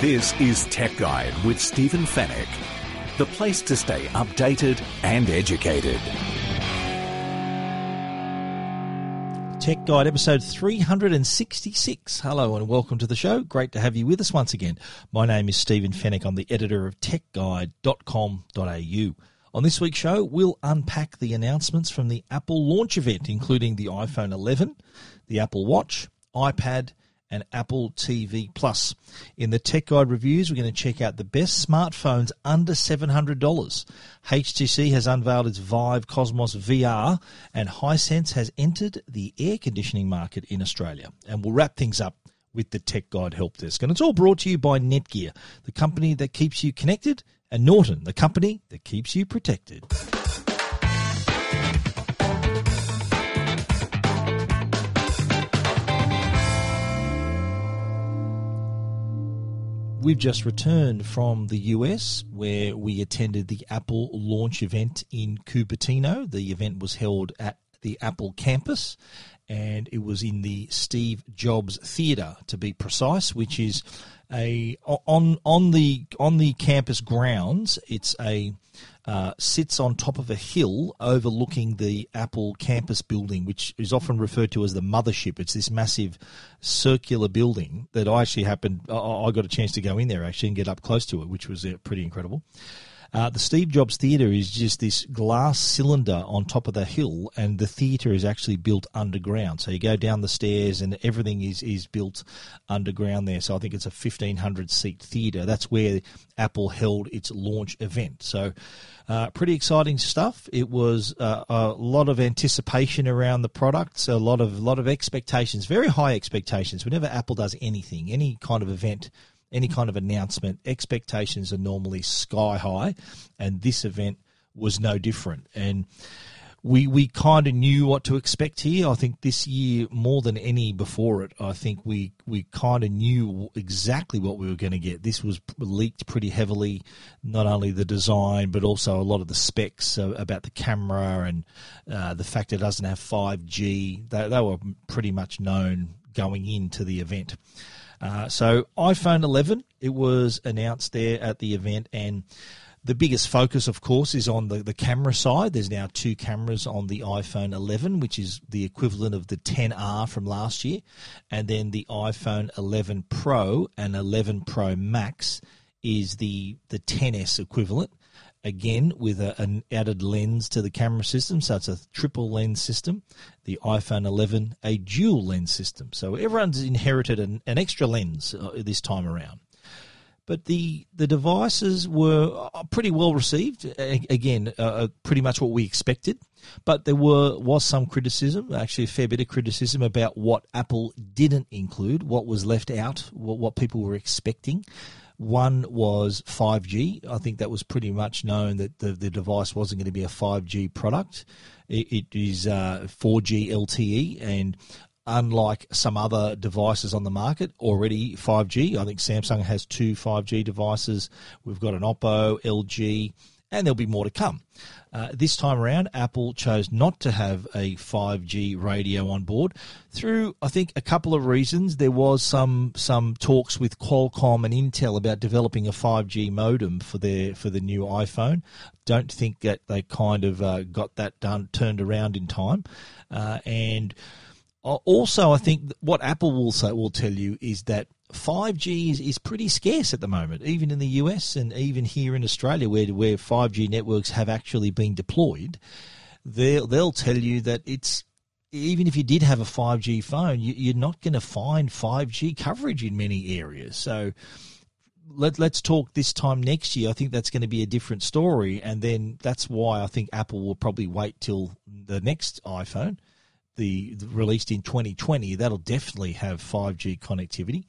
This is Tech Guide with Stephen Fenech, the place to stay updated and educated. Tech Guide episode 366. Hello and welcome to the show. Great to have you with us once again. My name is Stephen Fenech. I'm the editor of techguide.com.au. On this week's show, we'll unpack the announcements from the Apple launch event, including the iPhone 11, the Apple Watch, iPad, and Apple TV Plus. In the Tech Guide reviews, we're going to check out the best smartphones under $700. HTC has unveiled its Vive Cosmos VR, and Hisense has entered the air conditioning market in Australia. And we'll wrap things up with the Tech Guide Help Desk. And it's all brought to you by Netgear, the company that keeps you connected, and Norton, the company that keeps you protected. We've just returned from the US where we attended the Apple launch event in Cupertino. The event was held at the Apple campus and it was in the Steve Jobs Theatre to be precise, which is a on on the on the campus grounds. It's a uh, sits on top of a hill overlooking the Apple campus building, which is often referred to as the mothership. It's this massive circular building that I actually happened. I, got a chance to go in there actually and get up close to it, which was uh, pretty incredible. Uh, the Steve Jobs Theatre is just this glass cylinder on top of the hill, and the theatre is actually built underground. So you go down the stairs, and everything is, is built underground there. So I think it's a 1,500 seat theatre. That's where Apple held its launch event. So uh, pretty exciting stuff. It was uh, a lot of anticipation around the products, a lot of lot of expectations, very high expectations. Whenever Apple does anything, any kind of event any kind of announcement, expectations are normally sky high, and this event was no different. And we we kind of knew what to expect here. I think this year more than any before it, I think we we kind of knew exactly what we were going to get. This was leaked pretty heavily, not only the design but also a lot of the specs about the camera and uh, the fact it doesn't have five G. They, they were pretty much known going into the event. Uh, so iPhone 11, it was announced there at the event, and the biggest focus, of course, is on the, the camera side. There's now two cameras on the iPhone 11, which is the equivalent of the 10R from last year, and then the iPhone 11 Pro and 11 Pro Max is the the 10s equivalent again with a, an added lens to the camera system. So it's a triple lens system. The iPhone 11, a dual lens system. So everyone's inherited an, an extra lens uh, this time around. But the the devices were uh, pretty well received. Again, uh, uh, pretty much what we expected. But there were was some criticism, actually a fair bit of criticism about what Apple didn't include, what was left out, what, what people were expecting. One was 5G. I think that was pretty much known that the, the device wasn't going to be a 5G product. it, it is uh, 4G LTE, and unlike some other devices on the market, already 5G. I think Samsung has two 5G devices. We've got an Oppo, LG, and there'll be more to come. Uh, this time around, Apple chose not to have a 5G radio on board through, I think, a couple of reasons. There was some some talks with Qualcomm and Intel about developing a 5G modem for their for the new iPhone. Don't think that they kind of uh, got that done turned around in time, uh, and also, I think what Apple will say will tell you is that 5G is, is pretty scarce at the moment, even in the US and even here in Australia, where where 5G networks have actually been deployed. They'll they'll tell you that it's even if you did have a 5G phone, you, are not going to find 5G coverage in many areas. So let, let's talk this time next year. I think that's going to be a different story. And then that's why I think Apple will probably wait till the next iPhone the, released in 2020, that'll definitely have 5G connectivity.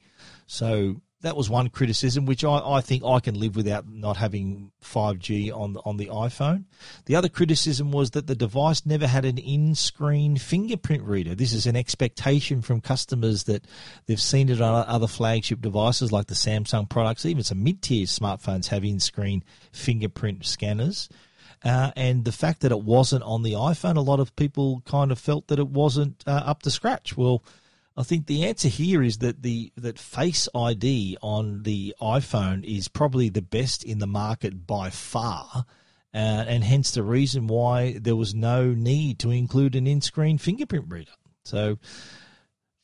So that was one criticism, which I, I think I can live without not having 5G on on the iPhone. The other criticism was that the device never had an in-screen fingerprint reader. This is an expectation from customers that they've seen it on other flagship devices like the Samsung products. Even some mid-tier smartphones have in-screen fingerprint scanners. Uh, and the fact that it wasn't on the iPhone, a lot of people kind of felt that it wasn't uh, up to scratch. Well, I think the answer here is that the that Face ID on the iPhone is probably the best in the market by far, uh, and hence the reason why there was no need to include an in-screen fingerprint reader. So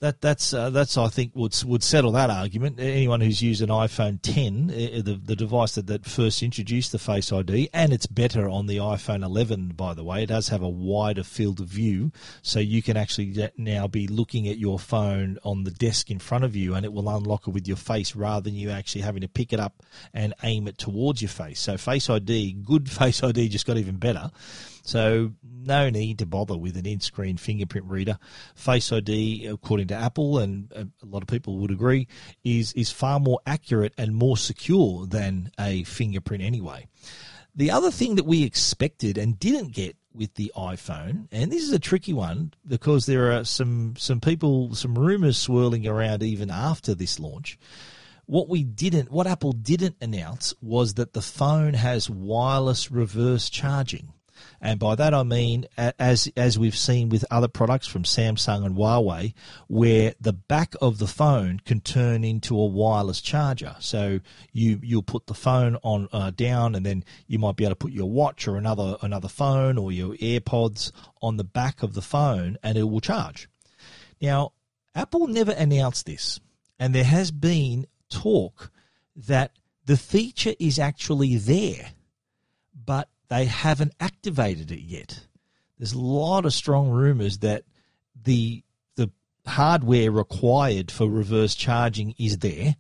that that's uh, that's I think would would settle that argument. Anyone who's used an iPhone 10, uh, the the device that, that first introduced the Face ID, and it's better on the iPhone 11. By the way, it does have a wider field of view, so you can actually now be looking at your phone on the desk in front of you, and it will unlock it with your face rather than you actually having to pick it up and aim it towards your face. So Face ID, good Face ID, just got even better. So no need to bother with an in-screen fingerprint reader. Face ID, according to Apple, and uh, a lot of people would agree, is is far more accurate and more secure than a fingerprint anyway. The other thing that we expected and didn't get with the iPhone, and this is a tricky one because there are some some people, some rumors swirling around even after this launch. What we didn't, what Apple didn't announce was that the phone has wireless reverse charging. And by that I mean, as as we've seen with other products from Samsung and Huawei, where the back of the phone can turn into a wireless charger. So you you'll put the phone on uh, down, and then you might be able to put your watch or another another phone or your AirPods on the back of the phone, and it will charge. Now, Apple never announced this, and there has been talk that the feature is actually there, but they haven't activated it yet. There's a lot of strong rumors that the the hardware required for reverse charging is there,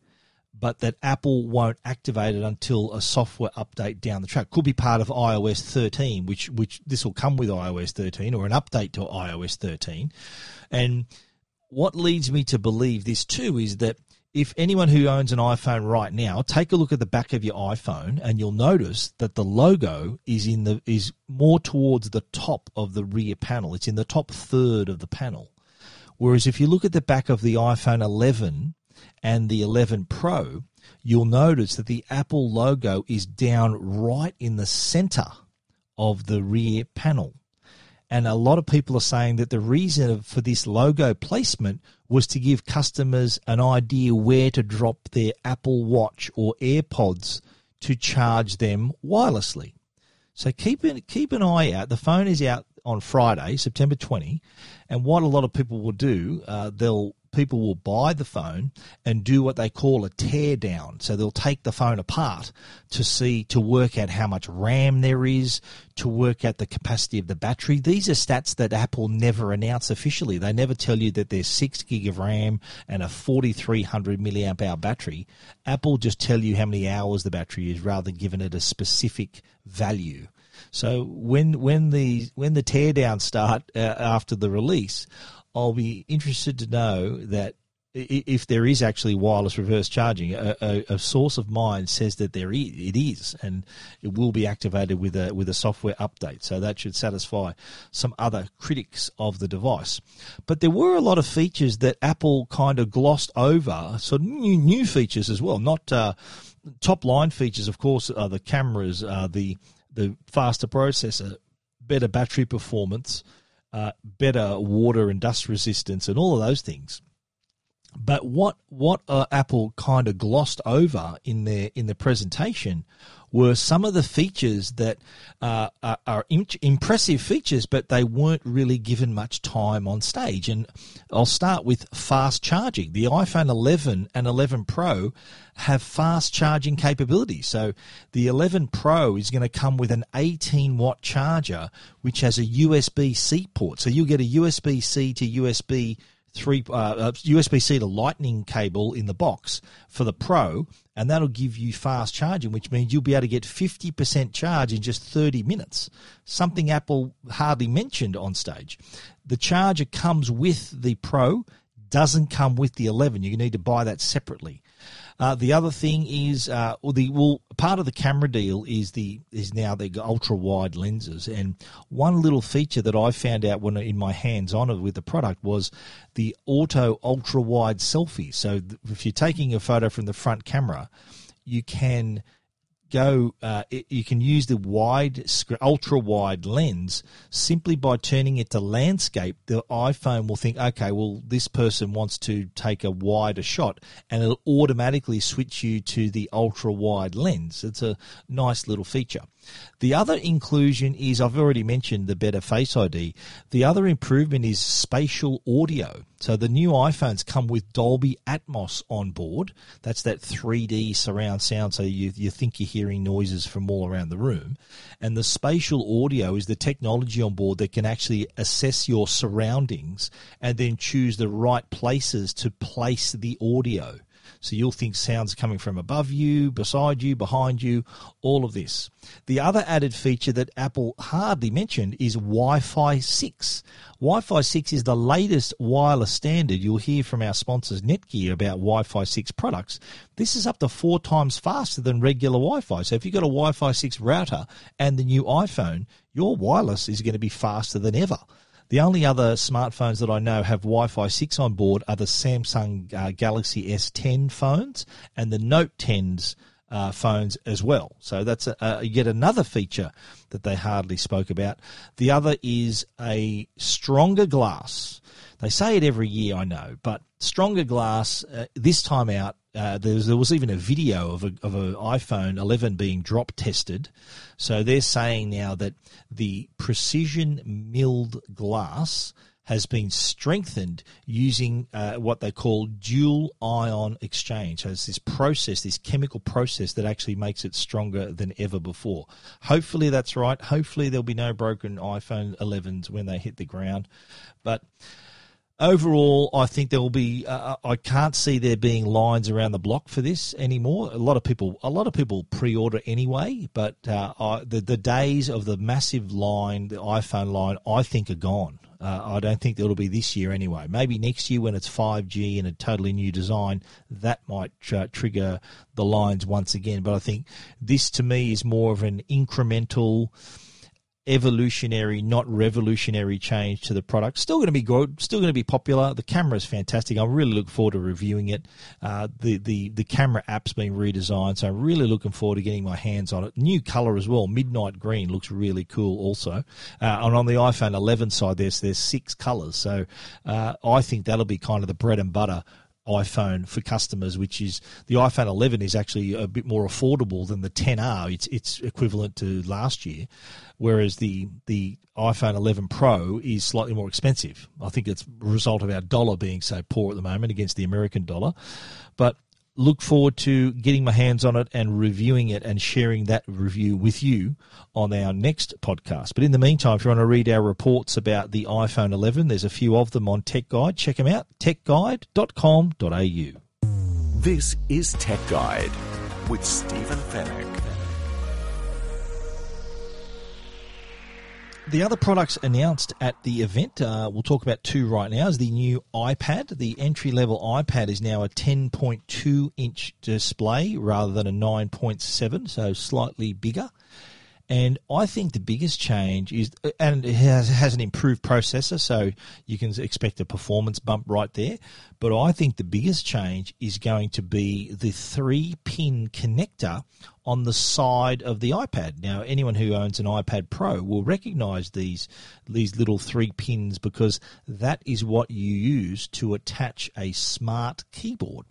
but that Apple won't activate it until a software update down the track. Could be part of iOS 13, which which this will come with iOS 13 or an update to iOS 13. And what leads me to believe this too is that if anyone who owns an iPhone right now, take a look at the back of your iPhone and you'll notice that the logo is in the is more towards the top of the rear panel. It's in the top third of the panel. Whereas if you look at the back of the iPhone 11 and the 11 Pro, you'll notice that the Apple logo is down right in the center of the rear panel. And a lot of people are saying that the reason for this logo placement was to give customers an idea where to drop their Apple Watch or AirPods to charge them wirelessly. So keep an, keep an eye out. The phone is out on Friday, September 20, and what a lot of people will do, uh, they'll people will buy the phone and do what they call a tear down. So they'll take the phone apart to see, to work out how much RAM there is, to work out the capacity of the battery. These are stats that Apple never announce officially. They never tell you that there's six gig of RAM and a 4300 milliamp hour battery. Apple just tell you how many hours the battery is rather than giving it a specific value. So when when the when the teardown start uh, after the release, I'll be interested to know that if there is actually wireless reverse charging, a, a, a, source of mine says that there is, it is, and it will be activated with a with a software update. So that should satisfy some other critics of the device. But there were a lot of features that Apple kind of glossed over, so new new features as well. Not uh, top line features, of course, are the cameras, uh, the the faster processor, better battery performance uh, better water and dust resistance and all of those things. But what what uh, Apple kind of glossed over in their in the presentation were some of the features that uh, are, are impressive features, but they weren't really given much time on stage. And I'll start with fast charging. The iPhone 11 and 11 Pro have fast charging capability. So the 11 Pro is going to come with an 18 watt charger, which has a USB C port. So you'll get a USB C to USB three uh, USB C to Lightning cable in the box for the Pro, and that'll give you fast charging, which means you'll be able to get 50% charge in just 30 minutes. Something Apple hardly mentioned on stage. The charger comes with the Pro, doesn't come with the 11. You need to buy that separately. Uh, the other thing is, uh, well, the well, part of the camera deal is the is now the ultra wide lenses, and one little feature that I found out when in my hands on it with the product was the auto ultra wide selfie. So if you're taking a photo from the front camera, you can go. Uh, it, you can use the wide, ultra wide lens simply by turning it to landscape. The iPhone will think, okay, well, this person wants to take a wider shot, and it'll automatically switch you to the ultra wide lens. It's a nice little feature. The other inclusion is I've already mentioned the better Face ID. The other improvement is spatial audio. So the new iPhones come with Dolby Atmos on board. That's that 3D surround sound, so you, you think you're hearing noises from all around the room. And the spatial audio is the technology on board that can actually assess your surroundings and then choose the right places to place the audio. So you'll think sounds coming from above you, beside you, behind you, all of this. The other added feature that Apple hardly mentioned is Wi Fi 6. Wi Fi 6 is the latest wireless standard. You'll hear from our sponsors Netgear about Wi Fi 6 products. This is up to four times faster than regular Wi Fi. So if you've got a Wi Fi 6 router and the new iPhone, your wireless is going to be faster than ever. The only other smartphones that I know have Wi-Fi 6 on board are the Samsung uh, Galaxy S10 phones and the Note 10s uh, phones as well. So that's a, a, yet another feature that they hardly spoke about. The other is a stronger glass. They say it every year, I know, but stronger glass uh, this time out uh, there, was, there was even a video of a, of an iPhone 11 being drop tested. So they're saying now that the precision milled glass has been strengthened using uh, what they call dual ion exchange. So it's this process, this chemical process that actually makes it stronger than ever before. Hopefully that's right. Hopefully there'll be no broken iPhone 11s when they hit the ground. But overall, I think there will be. Uh, uh, I can't see there being lines around the block for this anymore. A lot of people, a lot of people pre-order anyway, but uh, I, the the days of the massive line, the iPhone line, I think are gone. Uh, I don't think it'll be this year anyway. Maybe next year when it's 5G and a totally new design, that might uh, trigger the lines once again. But I think this to me is more of an incremental evolutionary, not revolutionary change to the product. Still going to be good, still going to be popular. The camera is fantastic. I really look forward to reviewing it. Uh, the, the, the camera app's been redesigned, so I'm really looking forward to getting my hands on it. New color as well, midnight green looks really cool also. Uh, and on the iPhone 11 side, there's, there's six colors, so uh, I think that'll be kind of the bread and butter iPhone for customers, which is the iPhone 11 is actually a bit more affordable than the 10R. It's it's equivalent to last year, whereas the the iPhone 11 Pro is slightly more expensive. I think it's a result of our dollar being so poor at the moment against the American dollar, but look forward to getting my hands on it and reviewing it and sharing that review with you on our next podcast. But in the meantime, if you want to read our reports about the iPhone 11, there's a few of them on Tech Guide. Check them out, techguide.com.au. This is Tech Guide with Stephen Fenech. The other products announced at the event, uh, we'll talk about two right now, is the new iPad. The entry level iPad is now a 10.2 inch display rather than a 9.7, so slightly bigger. And I think the biggest change is, and it has, has an improved processor, so you can expect a performance bump right there. But I think the biggest change is going to be the three pin connector on the side of the iPad. Now, anyone who owns an iPad Pro will recognize these these little three pins because that is what you use to attach a smart keyboard.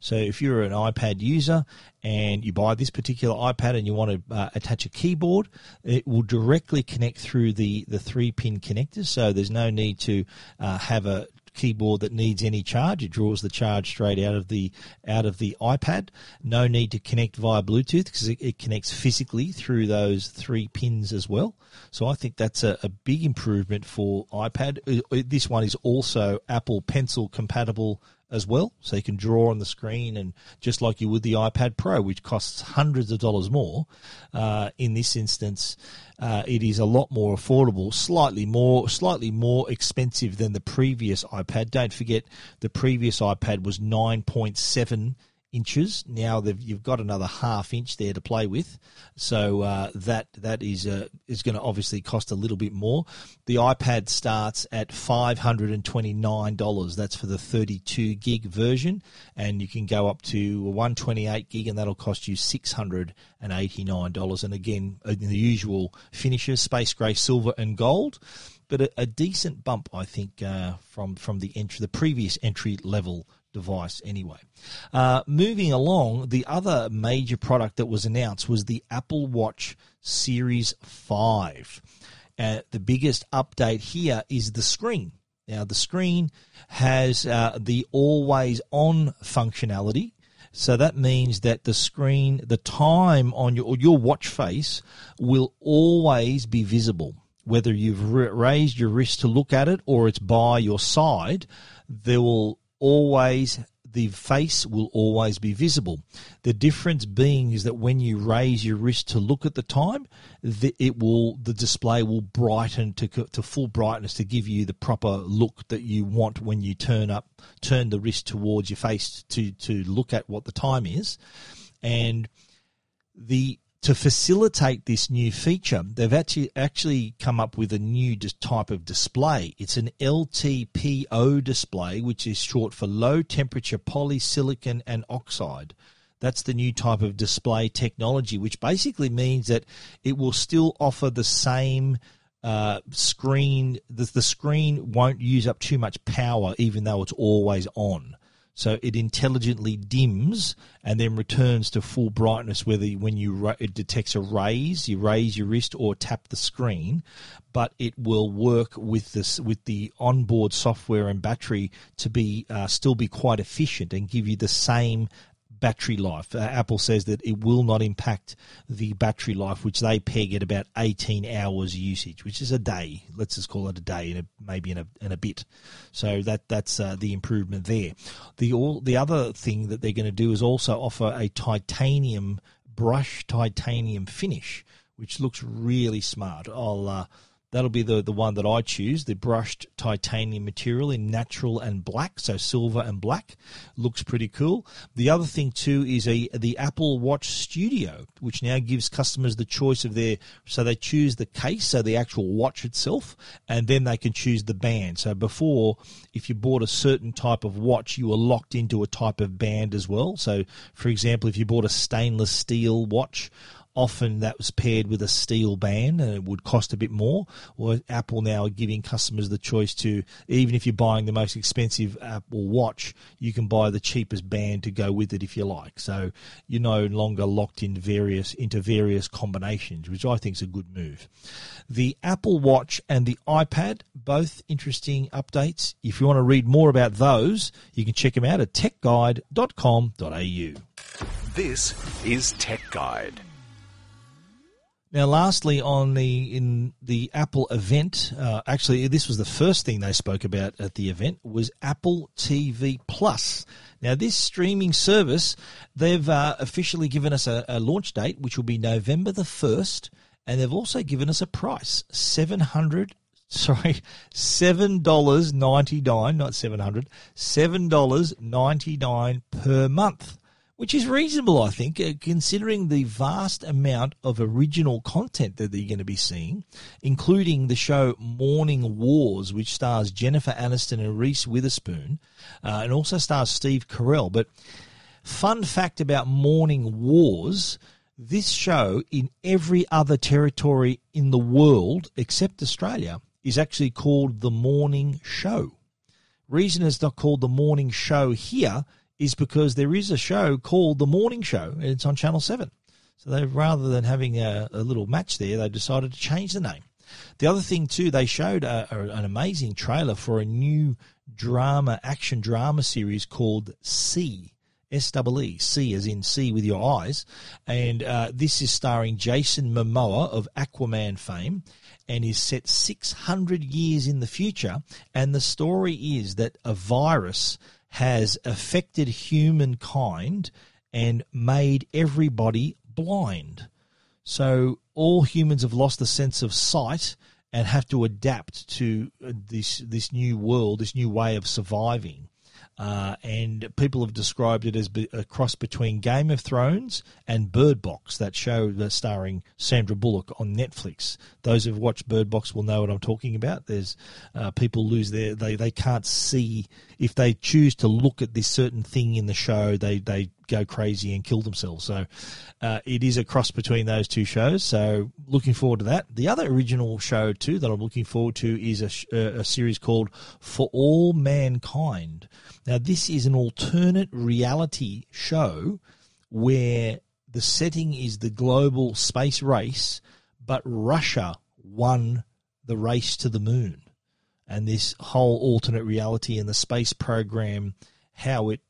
So if you're an iPad user and you buy this particular iPad and you want to uh, attach a keyboard, it will directly connect through the, the three pin connectors. So there's no need to uh, have a keyboard that needs any charge. It draws the charge straight out of the out of the iPad. No need to connect via Bluetooth because it, it, connects physically through those three pins as well. So I think that's a, a big improvement for iPad. Uh, this one is also Apple Pencil compatible as well, so you can draw on the screen and just like you would the iPad Pro, which costs hundreds of dollars more. Uh, in this instance, uh, it is a lot more affordable, slightly more, slightly more expensive than the previous iPad. Don't forget, the previous iPad was nine point seven inches. Now you've got another half inch there to play with, so uh, that that is uh, is going to obviously cost a little bit more. The iPad starts at five hundred and twenty nine dollars. That's for the thirty two gig version, and you can go up to one twenty eight gig, and that'll cost you six hundred and eighty nine dollars. And again, in the usual finishes: space grey, silver, and gold. But a, a decent bump, I think, uh, from from the entry, the previous entry level device anyway. Uh, moving along, the other major product that was announced was the Apple Watch Series 5. Uh, the biggest update here is the screen. Now, the screen has uh, the always on functionality. So that means that the screen, the time on your, your watch face will always be visible. Whether you've raised your wrist to look at it or it's by your side, there will always the face will always be visible. The difference being is that when you raise your wrist to look at the time, the, it will the display will brighten to to full brightness to give you the proper look that you want when you turn up turn the wrist towards your face to to look at what the time is, and the to facilitate this new feature, they've actually actually come up with a new type of display. It's an LTPO display, which is short for low temperature polysilicon and oxide. That's the new type of display technology, which basically means that it will still offer the same uh, screen. The, the screen won't use up too much power, even though it's always on. So it intelligently dims and then returns to full brightness whether when you it detects a raise, you raise your wrist or tap the screen, but it will work with this with the onboard software and battery to be uh, still be quite efficient and give you the same battery life. Uh, Apple says that it will not impact the battery life, which they peg at about 18 hours usage, which is a day. Let's just call it a day, and maybe in a, in a bit. So that that's uh, the improvement there. The all the other thing that they're going to do is also offer a titanium brush titanium finish, which looks really smart. I'll uh, That'll be the, the one that I choose, the brushed titanium material in natural and black, so silver and black. Looks pretty cool. The other thing too is a the Apple Watch Studio, which now gives customers the choice of their so they choose the case, so the actual watch itself, and then they can choose the band. So before, if you bought a certain type of watch, you were locked into a type of band as well. So for example, if you bought a stainless steel watch, often that was paired with a steel band and it would cost a bit more. Or Apple now are giving customers the choice to, even if you're buying the most expensive Apple Watch, you can buy the cheapest band to go with it if you like. So you're no longer locked in various into various combinations, which I think is a good move. The Apple Watch and the iPad, both interesting updates. If you want to read more about those, you can check them out at techguide.com.au. This is Tech Guide. Now, lastly, on the in the Apple event, uh, actually, this was the first thing they spoke about at the event was Apple TV Plus. Now, this streaming service, they've uh, officially given us a, a, launch date, which will be November the first, and they've also given us a price seven hundred. Sorry, seven dollars ninety nine, not seven hundred. Seven dollars ninety nine per month which is reasonable, I think, uh, considering the vast amount of original content that you're going to be seeing, including the show Morning Wars, which stars Jennifer Aniston and Reese Witherspoon, uh, and also stars Steve Carell. But fun fact about Morning Wars this show, in every other territory in the world except Australia, is actually called The Morning Show. Reason it's not called The Morning Show here is because there is a show called The Morning Show, and it's on Channel 7. So they rather than having a, a little match there, they decided to change the name. The other thing too, they showed a, a, an amazing trailer for a new drama, action drama series called See. S W E, C as in see with your eyes. And uh, this is starring Jason Momoa of Aquaman fame and is set 600 years in the future. And the story is that a virus has affected humankind and made everybody blind. So all humans have lost the sense of sight and have to adapt to this this new world, this new way of surviving. Uh, and people have described it as a cross between Game of Thrones and Bird Box, that show starring Sandra Bullock on Netflix. Those who've watched Bird Box will know what I'm talking about. There's uh, people lose their they they can't see if they choose to look at this certain thing in the show. They they go crazy and kill themselves. So uh, it is a cross between those two shows. So looking forward to that. The other original show too that I'm looking forward to is a, a series called For All Mankind. Now, this is an alternate reality show where the setting is the global space race, but Russia won the race to the moon. And this whole alternate reality and the space program, how it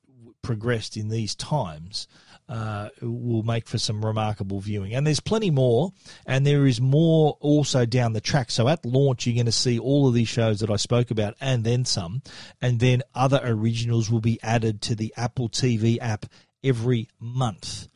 progressed in these times, uh, will make for some remarkable viewing. And there's plenty more, and there is more also down the track. So at launch, you're going to see all of these shows that I spoke about and then some, and then other originals will be added to the Apple TV app every month.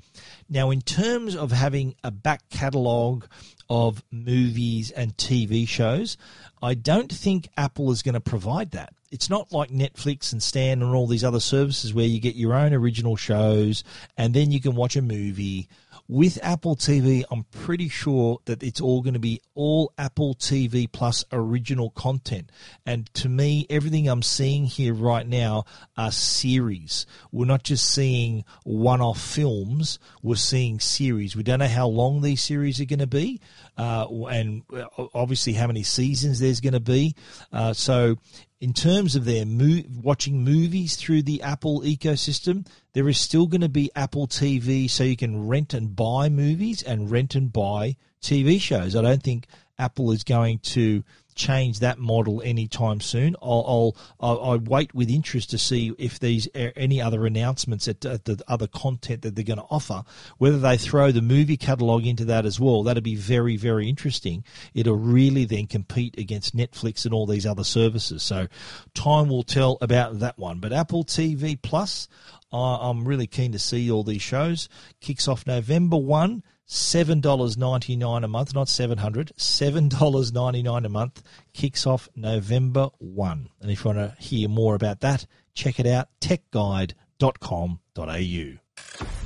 Now, in terms of having a back catalogue of movies and TV shows, I don't think Apple is going to provide that it's not like Netflix and Stan and all these other services where you get your own original shows and then you can watch a movie. With Apple TV, I'm pretty sure that it's all going to be all Apple TV plus original content. And to me, everything I'm seeing here right now are series. We're not just seeing one off films, we're seeing series. We don't know how long these series are going to be uh, and uh, obviously how many seasons there's going to be. Uh, so in terms of their mo- watching movies through the Apple ecosystem, there is still going to be Apple TV, so you can rent and buy movies and rent and buy TV shows. I don't think Apple is going to change that model anytime soon. I'll, I'll, I'll, wait with interest to see if these any other announcements at, at uh, the other content that they're going to offer. Whether they throw the movie catalog into that as well, that'd be very very interesting. It'll really then compete against Netflix and all these other services. So time will tell about that one. But Apple TV Plus, I'm really keen to see all these shows. Kicks off November one $7.99 a month, not 700 $7.99 a month kicks off November 1. And if you want to hear more about that, check it out, techguide.com.au.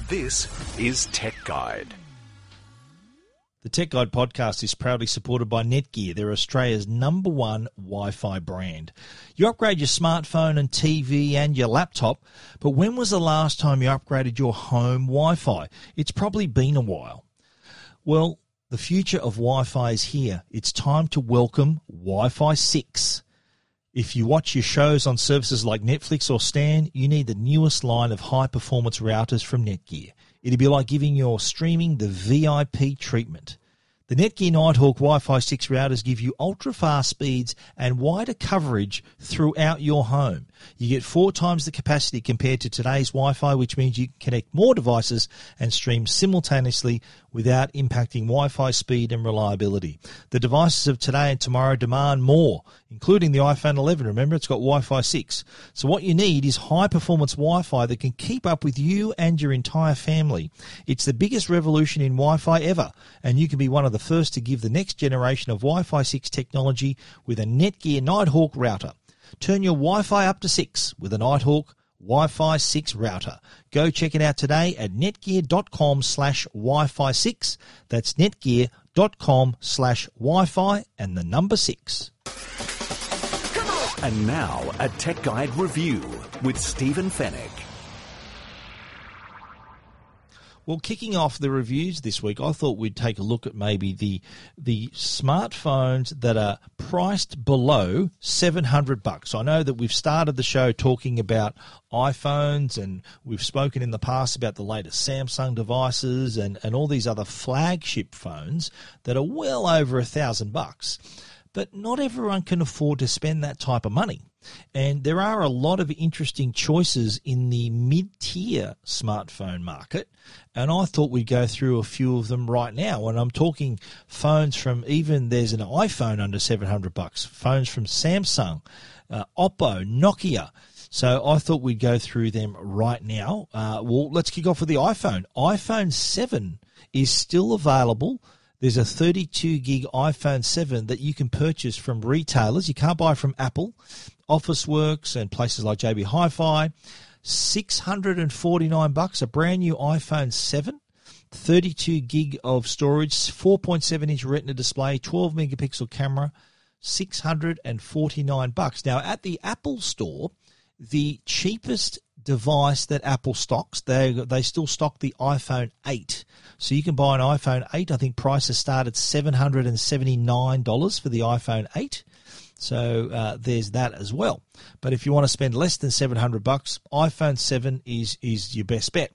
This is Tech Guide. The Tech Guide podcast is proudly supported by Netgear. They're Australia's number one Wi Fi brand. You upgrade your smartphone and TV and your laptop, but when was the last time you upgraded your home Wi Fi? It's probably been a while. Well, the future of Wi Fi is here. It's time to welcome Wi Fi 6. If you watch your shows on services like Netflix or Stan, you need the newest line of high performance routers from Netgear. It'd be like giving your streaming the VIP treatment. The Netgear Nighthawk Wi-Fi 6 routers give you ultra-fast speeds and wider coverage throughout your home. You get four times the capacity compared to today's Wi-Fi, which means you can connect more devices and stream simultaneously without impacting Wi-Fi speed and reliability. The devices of today and tomorrow demand more, including the iPhone 11. Remember, it's got Wi-Fi 6. So what you need is high-performance Wi-Fi that can keep up with you and your entire family. It's the biggest revolution in Wi-Fi ever, and you can be one of the first to give the next generation of Wi-Fi 6 technology with a Netgear Nighthawk router. Turn your Wi-Fi up to 6 with a Nighthawk Wi-Fi 6 router. Go check it out today at netgear.com slash Wi-Fi 6. That's netgear.com slash Wi-Fi and the number 6. And now a Tech Guide review with Stephen Fenech. Well, kicking off the reviews this week, I thought we'd take a look at maybe the the smartphones that are priced below seven hundred bucks. I know that we've started the show talking about iPhones, and we've spoken in the past about the latest Samsung devices and and all these other flagship phones that are well over a thousand bucks. But not everyone can afford to spend that type of money. And there are a lot of interesting choices in the mid tier smartphone market. And I thought we'd go through a few of them right now. And I'm talking phones from even there's an iPhone under 700 bucks, phones from Samsung, uh, Oppo, Nokia. So I thought we'd go through them right now. Uh, well, let's kick off with the iPhone. iPhone 7 is still available there's a 32 gig iPhone 7 that you can purchase from retailers. You can't buy from Apple, Officeworks, and places like JB Hi-Fi. 649 bucks, a brand new iPhone 7. 32 gig of storage, 4.7 inch retina display, 12 megapixel camera, 649 bucks. Now at the Apple store, the cheapest device that Apple stocks, they they still stock the iPhone 8. So you can buy an iPhone 8. I think prices start at $779 for the iPhone 8. So uh, there's that as well. But if you want to spend less than 700 bucks, iPhone 7 is is your best bet.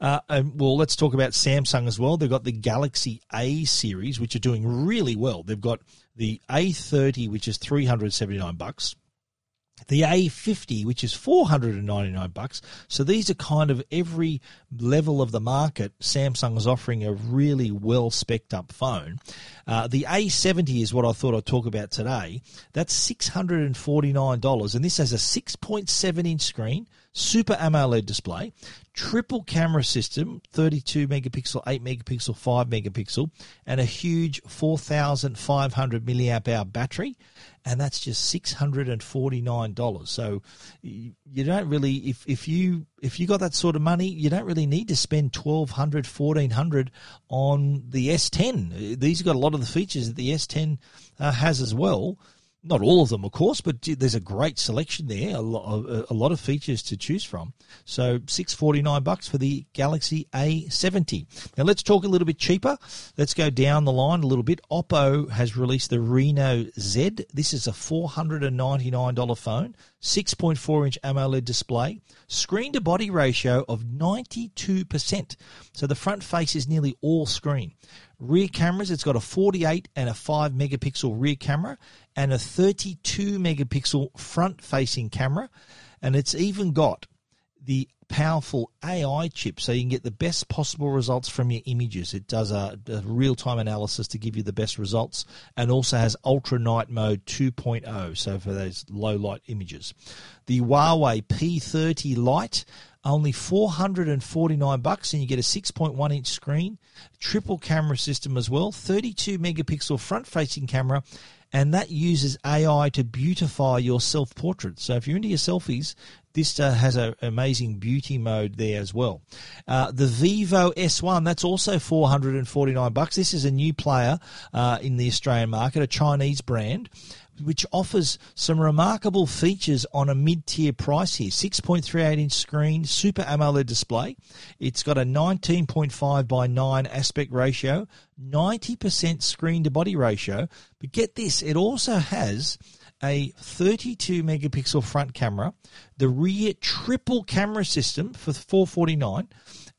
Uh, and well, let's talk about Samsung as well. They've got the Galaxy A series, which are doing really well. They've got the A30, which is 379 bucks the A50, which is 499 bucks. So these are kind of every level of the market. Samsung is offering a really well specced up phone. Uh, the A70 is what I thought I'd talk about today. That's $649, and this has a 6.7 inch screen, Super AMOLED display, triple camera system, 32 megapixel, 8 megapixel, 5 megapixel, and a huge 4,500 milliamp hour battery and that's just six hundred and forty nine dollars. So you don't really, if if you if you got that sort of money, you don't really need to spend twelve hundred, fourteen hundred on the S10. These have got a lot of the features that the S10 uh, has as well not all of them, of course, but there's a great selection there, a lot, a lot of features to choose from. So six forty nine bucks for the Galaxy A70. Now let's talk a little bit cheaper. Let's go down the line a little bit. Oppo has released the Reno Z. This is a four hundred and ninety nine dollar phone, six point four inch AMOLED display, screen to body ratio of ninety two percent. So the front face is nearly all screen. Rear cameras, it's got a 48 and a 5 megapixel rear camera and a 32 megapixel front facing camera. And it's even got the powerful AI chip so you can get the best possible results from your images. It does a, a real time analysis to give you the best results and also has ultra night mode 2.0, so for those low light images. The Huawei P30 Lite only 449 bucks and you get a 6.1 inch screen, triple camera system as well, 32 megapixel front facing camera and that uses AI to beautify your self portrait. So if you're into your selfies, this uh, has an amazing beauty mode there as well. Uh, the Vivo S1, that's also 449 bucks. This is a new player uh, in the Australian market, a Chinese brand which offers some remarkable features on a mid-tier price here. 6.38 inch screen, Super AMOLED display. It's got a 19.5 by 9 aspect ratio, 90% screen to body ratio. But get this, it also has a 32 megapixel front camera, the rear triple camera system for 449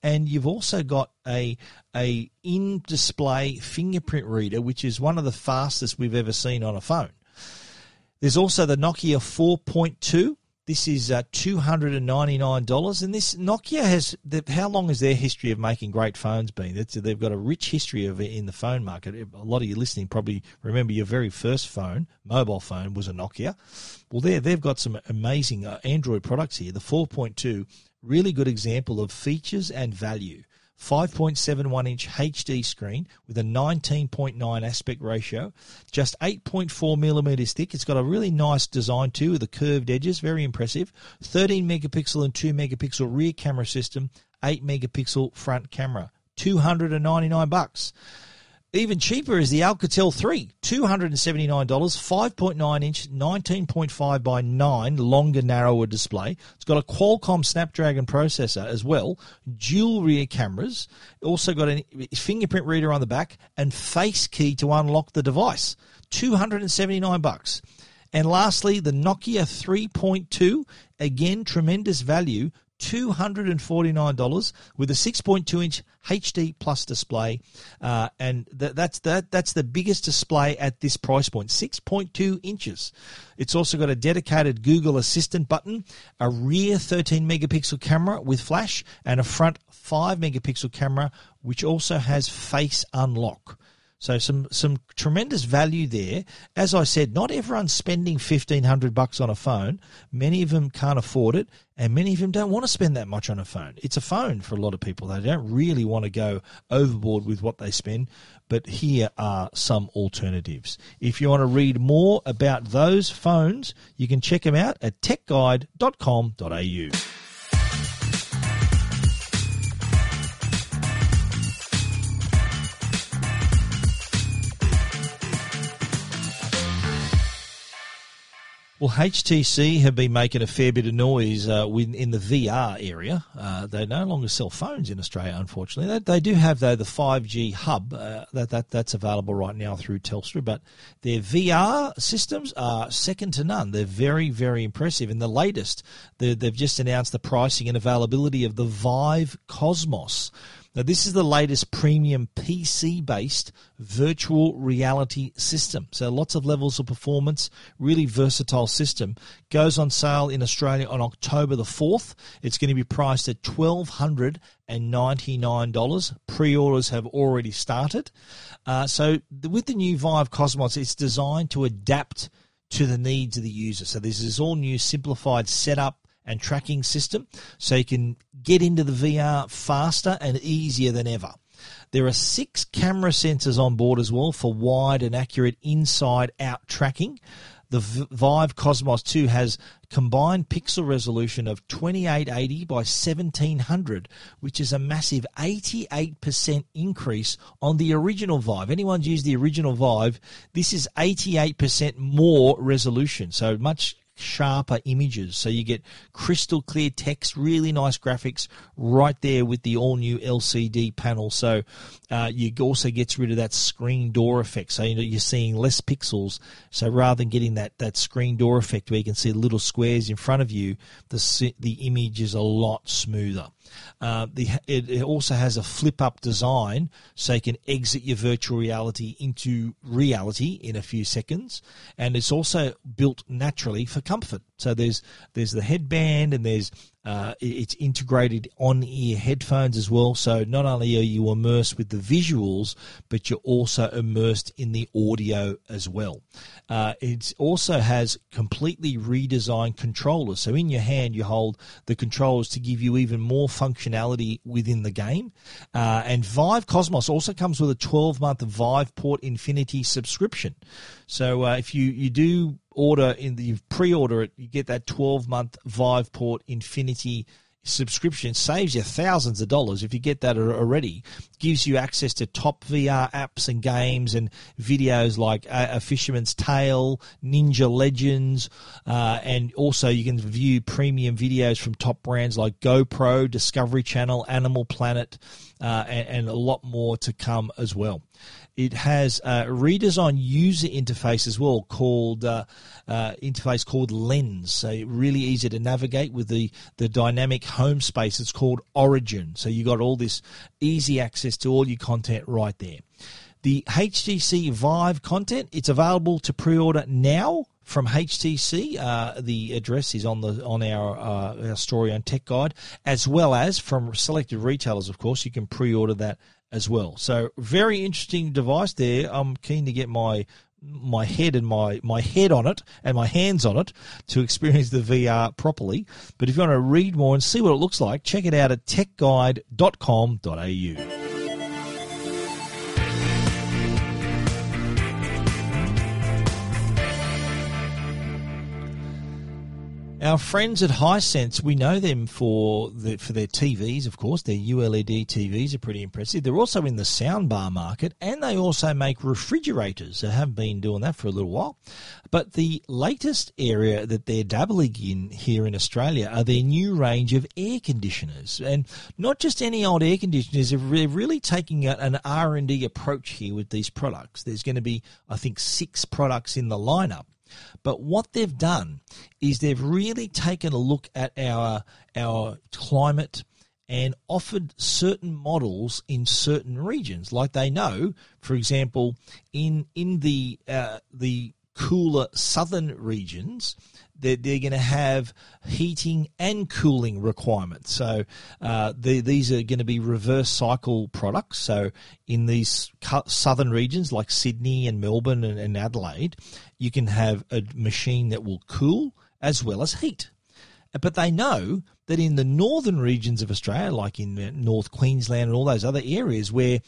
and you've also got a a in display fingerprint reader which is one of the fastest we've ever seen on a phone there's also the Nokia 4.2. This is uh, $299. And this Nokia has, how long has their history of making great phones been? It's, they've got a rich history of in the phone market. A lot of you listening probably remember your very first phone, mobile phone, was a Nokia. Well, there, they've got some amazing uh, Android products here. The 4.2, really good example of features and value. 5.71 inch HD screen with a 19.9 aspect ratio, just 8.4 millimeters thick. It's got a really nice design too with the curved edges, very impressive. 13 megapixel and 2 megapixel rear camera system, 8 megapixel front camera. 299 bucks. Even cheaper is the Alcatel 3, $279, 5.9 inch, 19.5 by 9, longer, narrower display. It's got a Qualcomm Snapdragon processor as well, dual rear cameras, also got a fingerprint reader on the back, and face key to unlock the device. 279 bucks. And lastly, the Nokia 3.2, again, tremendous value, $249 with a 6.2 inch HD plus display. Uh, and th- that's, that, that's the biggest display at this price point 6.2 inches. It's also got a dedicated Google Assistant button, a rear 13 megapixel camera with flash, and a front 5 megapixel camera, which also has face unlock. So some some tremendous value there. As I said, not everyone's spending fifteen hundred bucks on a phone. Many of them can't afford it, and many of them don't want to spend that much on a phone. It's a phone for a lot of people. They don't really want to go overboard with what they spend. But here are some alternatives. If you want to read more about those phones, you can check them out at techguide.com.au. Well, HTC have been making a fair bit of noise uh, in the VR area. Uh, they no longer sell phones in Australia, unfortunately. They, they do have though the 5G hub uh, that, that that's available right now through Telstra, but their VR systems are second to none. They're very very impressive. And the latest, they've just announced the pricing and availability of the Vive Cosmos. Now, this is the latest premium PC based virtual reality system. So, lots of levels of performance, really versatile system. Goes on sale in Australia on October the 4th. It's going to be priced at $1,299. Pre orders have already started. Uh, so, with the new Vive Cosmos, it's designed to adapt to the needs of the user. So, this is all new simplified setup and tracking system so you can get into the VR faster and easier than ever. There are six camera sensors on board as well for wide and accurate inside out tracking. The Vive Cosmos 2 has combined pixel resolution of 2880 by 1700, which is a massive 88% increase on the original Vive. Anyone's used the original Vive, this is 88% more resolution, so much sharper images. So you get crystal clear text, really nice graphics right there with the all new LCD panel. So uh, you also gets rid of that screen door effect. So you know, you're seeing less pixels. So rather than getting that, that screen door effect where you can see little squares in front of you, the, the image is a lot smoother. Uh, the, it, it, also has a flip up design so you can exit your virtual reality into reality in a few seconds. And it's also built naturally for comfort. So there's there's the headband and there's uh, it's integrated on ear headphones as well. So not only are you immersed with the visuals, but you're also immersed in the audio as well. Uh, it also has completely redesigned controllers. So in your hand, you hold the controllers to give you even more functionality within the game. Uh, and Vive Cosmos also comes with a 12 month Viveport Infinity subscription. So uh, if you, you do order in the pre-order it, you get that 12 month Viveport Infinity subscription. Saves you thousands of dollars. If you get that already gives you access to top vr apps and games and videos like a, fisherman's tale ninja legends uh, and also you can view premium videos from top brands like gopro discovery channel animal planet uh, and, and a lot more to come as well it has a redesigned user interface as well, called uh, uh, interface called Lens. So really easy to navigate with the the dynamic home space. It's called Origin. So you got all this easy access to all your content right there. The HTC Vive content it's available to pre-order now from HTC. Uh, the address is on the on our, uh, our story on Tech Guide, as well as from selected retailers. Of course, you can pre-order that as well. So very interesting device there. I'm keen to get my my head and my, my head on it and my hands on it to experience the VR properly. But if you want to read more and see what it looks like, check it out at techguide.com.au. Our friends at Hisense, we know them for the, for their TVs, of course. Their ULED TVs are pretty impressive. They're also in the soundbar market, and they also make refrigerators. They have been doing that for a little while. But the latest area that they're dabbling in here in Australia are their new range of air conditioners, and not just any old air conditioners. They're really taking an R and D approach here with these products. There's going to be, I think, six products in the lineup but what they've done is they've really taken a look at our our climate and offered certain models in certain regions. Like they know, for example, in in the uh, the cooler southern regions, they're, they're going to have heating and cooling requirements. So uh, the, these are going to be reverse cycle products. So in these southern regions like Sydney and Melbourne and, and Adelaide, you can have a machine that will cool as well as heat. But they know that in the northern regions of Australia, like in uh, North Queensland and all those other areas where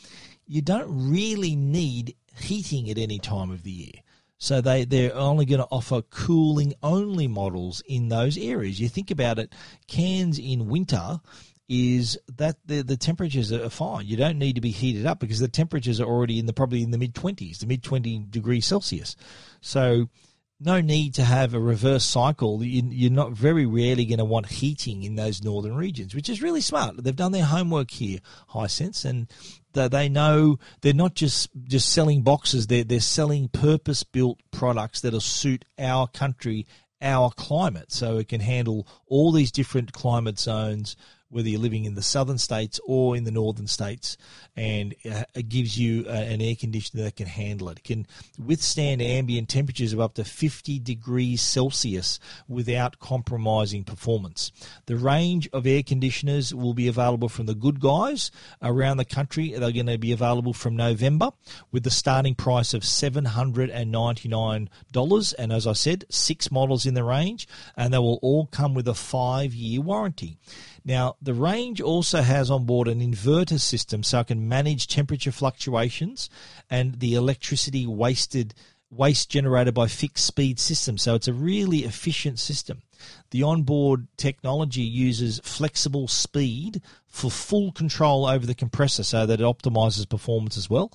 you don't really need heating at any time of the year. So they, they're only going to offer cooling only models in those areas. You think about it, Cairns in winter is that the, the temperatures are fine. You don't need to be heated up because the temperatures are already in the probably in the mid 20s, the mid 20 degrees Celsius. So no need to have a reverse cycle. You're not very rarely going to want heating in those northern regions, which is really smart. They've done their homework here, Hisense, and they know they're not just just selling boxes. They're they're selling purpose built products that'll suit our country, our climate, so it can handle all these different climate zones whether you're living in the southern states or in the northern states, and uh, it gives you uh, an air conditioner that can handle it. It can withstand ambient temperatures of up to 50 degrees Celsius without compromising performance. The range of air conditioners will be available from the good guys around the country. They're going to be available from November with the starting price of $799. And as I said, six models in the range, and they will all come with a five year warranty. Now, the range also has on board an inverter system so I can manage temperature fluctuations and the electricity wasted waste generated by fixed speed systems. So it's a really efficient system. The onboard technology uses flexible speed for full control over the compressor so that it optimizes performance as well.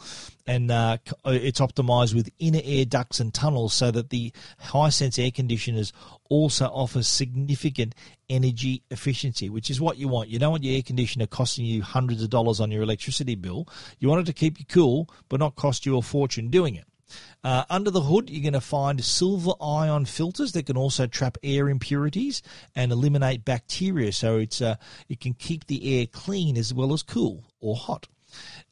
And uh, it's optimized with inner air ducts and tunnels so that the Hisense air conditioners also offer significant energy efficiency, which is what you want. You don't want your air conditioner costing you hundreds of dollars on your electricity bill. You want it to keep you cool, but not cost you a fortune doing it. Uh, under the hood, you're going to find silver ion filters that can also trap air impurities and eliminate bacteria, so it's uh, it can keep the air clean as well as cool or hot.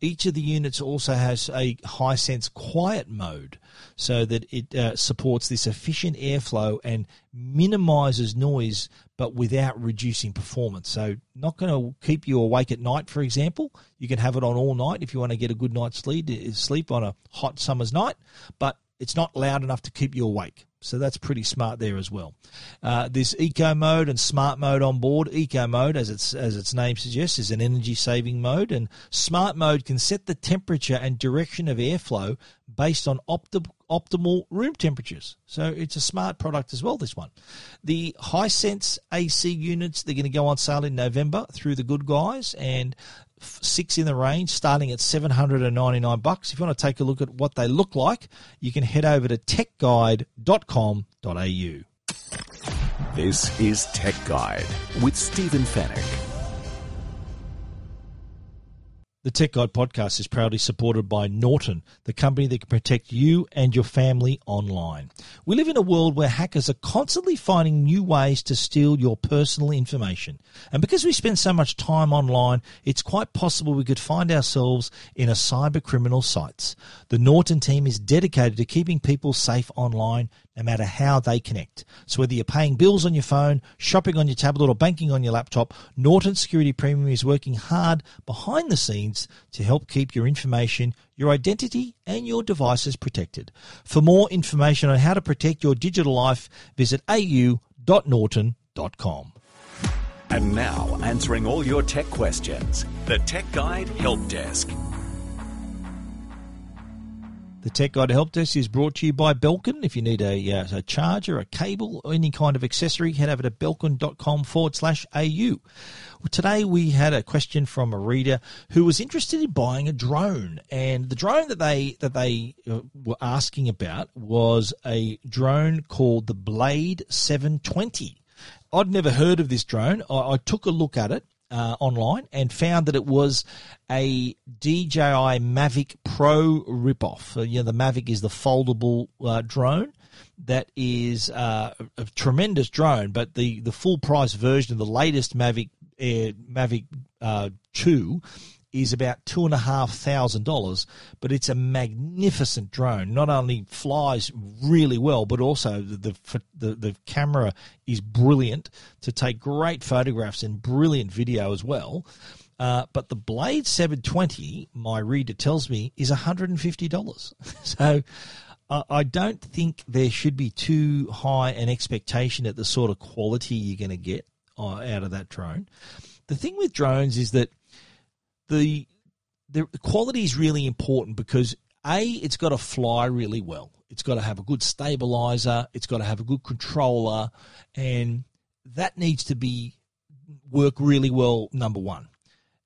Each of the units also has a Hisense quiet mode so that it uh, supports this efficient airflow and minimizes noise but without reducing performance. So, not going to keep you awake at night, for example. You can have it on all night if you want to get a good night's sleep, sleep on a hot summer's night, but it's not loud enough to keep you awake. So that's pretty smart there as well. Uh, there's eco mode and smart mode on board. Eco mode, as its as its name suggests, is an energy saving mode, and smart mode can set the temperature and direction of airflow based on opti- optimal room temperatures. So it's a smart product as well. This one, the Hisense AC units, they're going to go on sale in November through the Good Guys, and six in the range, starting at 799 bucks. If you want to take a look at what they look like, you can head over to techguide.com.au. This is Tech Guide with Stephen Fenech. The Tech Guide podcast is proudly supported by Norton, the company that can protect you and your family online. We live in a world where hackers are constantly finding new ways to steal your personal information. And because we spend so much time online, it's quite possible we could find ourselves in a cyber criminal sites. The Norton team is dedicated to keeping people safe online no matter how they connect. So whether you're paying bills on your phone, shopping on your tablet, or banking on your laptop, Norton Security Premium is working hard behind the scenes to help keep your information, your identity, and your devices protected. For more information on how to protect your digital life, visit au.norton.com. And now, answering all your tech questions, the Tech Guide Help Desk. The Tech Guide Help Desk is brought to you by Belkin. If you need a, uh, a charger, a cable, any kind of accessory, head over to belkin.com forward slash AU. Today we had a question from a reader who was interested in buying a drone, and the drone that they that they uh, were asking about was a drone called the Blade 720. I'd never heard of this drone. I, I took a look at it uh, online and found that it was a DJI Mavic Pro ripoff. Uh, you know, the Mavic is the foldable uh, drone that is uh, a tremendous drone, but the, the full price version of the latest Mavic Air Mavic uh, 2 is about two and a half thousand dollars, but it's a magnificent drone. Not only flies really well, but also the, the the camera is brilliant to take great photographs and brilliant video as well. Uh, but the Blade 720, my reader tells me, is $150. so I don't think there should be too high an expectation at the sort of quality you're going to get uh, out of that drone. The thing with drones is that the the quality is really important because a it's got to fly really well. It's got to have a good stabilizer. It's got to have a good controller, and that needs to be work really well. Number one.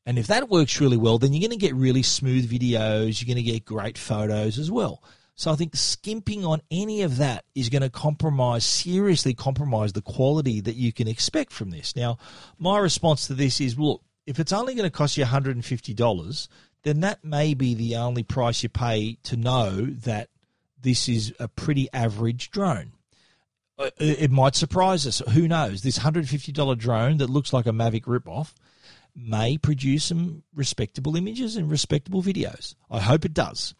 And if that works really well, then you're going to get really smooth videos. You're going to get great photos as well. So I think skimping on any of that is going to compromise, seriously compromise the quality that you can expect from this. Now, my response to this is look, if it's only going to cost you $150, then that may be the only price you pay to know that this is a pretty average drone. Uh, it might surprise us. Who knows? This $150 drone that looks like a Mavic ripoff may produce some respectable images and respectable videos. I hope it does.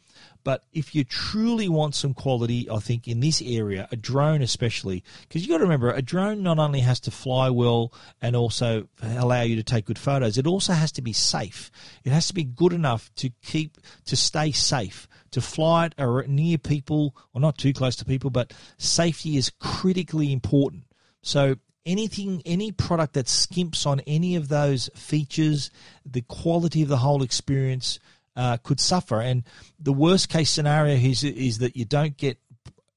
But if you truly want some quality, I think in this area, a drone especially, because you've got to remember, a drone not only has to fly well and also allow you to take good photos, it also has to be safe. It has to be good enough to keep to stay safe, to fly it near people or not too close to people, but safety is critically important. So anything, any product that skimps on any of those features, the quality of the whole experience uh, could suffer. And the worst case scenario is, is that you don't get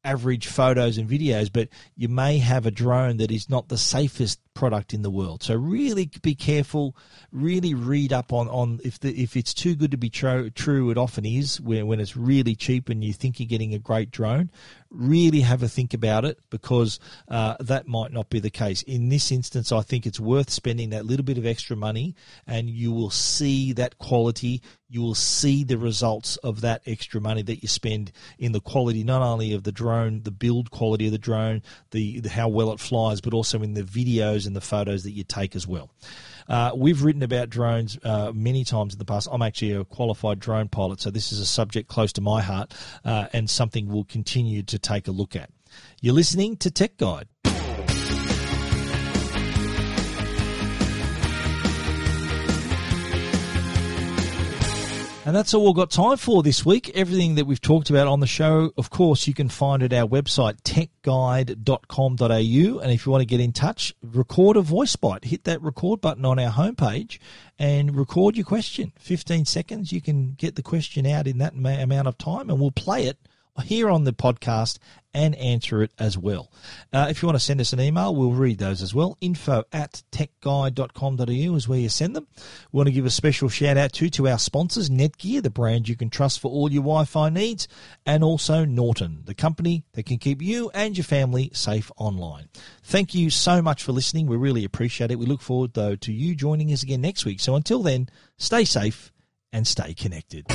average photos and videos, but you may have a drone that is not the safest product in the world. So really be careful. Really read up on, on if the if it's too good to be true. True, it often is. When when it's really cheap and you think you're getting a great drone, really have a think about it because uh, that might not be the case. In this instance, I think it's worth spending that little bit of extra money, and you will see that quality. You will see the results of that extra money that you spend in the quality, not only of the drone, the build quality of the drone, the, the how well it flies, but also in the videos and the photos that you take as well. Uh, we've written about drones uh, many times in the past. I'm actually a qualified drone pilot, so this is a subject close to my heart uh, and something we'll continue to take a look at. You're listening to Tech Guide. And that's all we've got time for this week. Everything that we've talked about on the show, of course, you can find at our website, techguide.com.au. And if you want to get in touch, record a voice bite. Hit that record button on our homepage and record your question. 15 seconds, you can get the question out in that amount of time and we'll play it here on the podcast and answer it as well. Uh, if you want to send us an email, we'll read those as well. Info at techguide.com.au is where you send them. We want to give a special shout out to, to our sponsors, Netgear, the brand you can trust for all your Wi-Fi needs, and also Norton, the company that can keep you and your family safe online. Thank you so much for listening. We really appreciate it. We look forward, though, to you joining us again next week. So until then, stay safe and stay connected.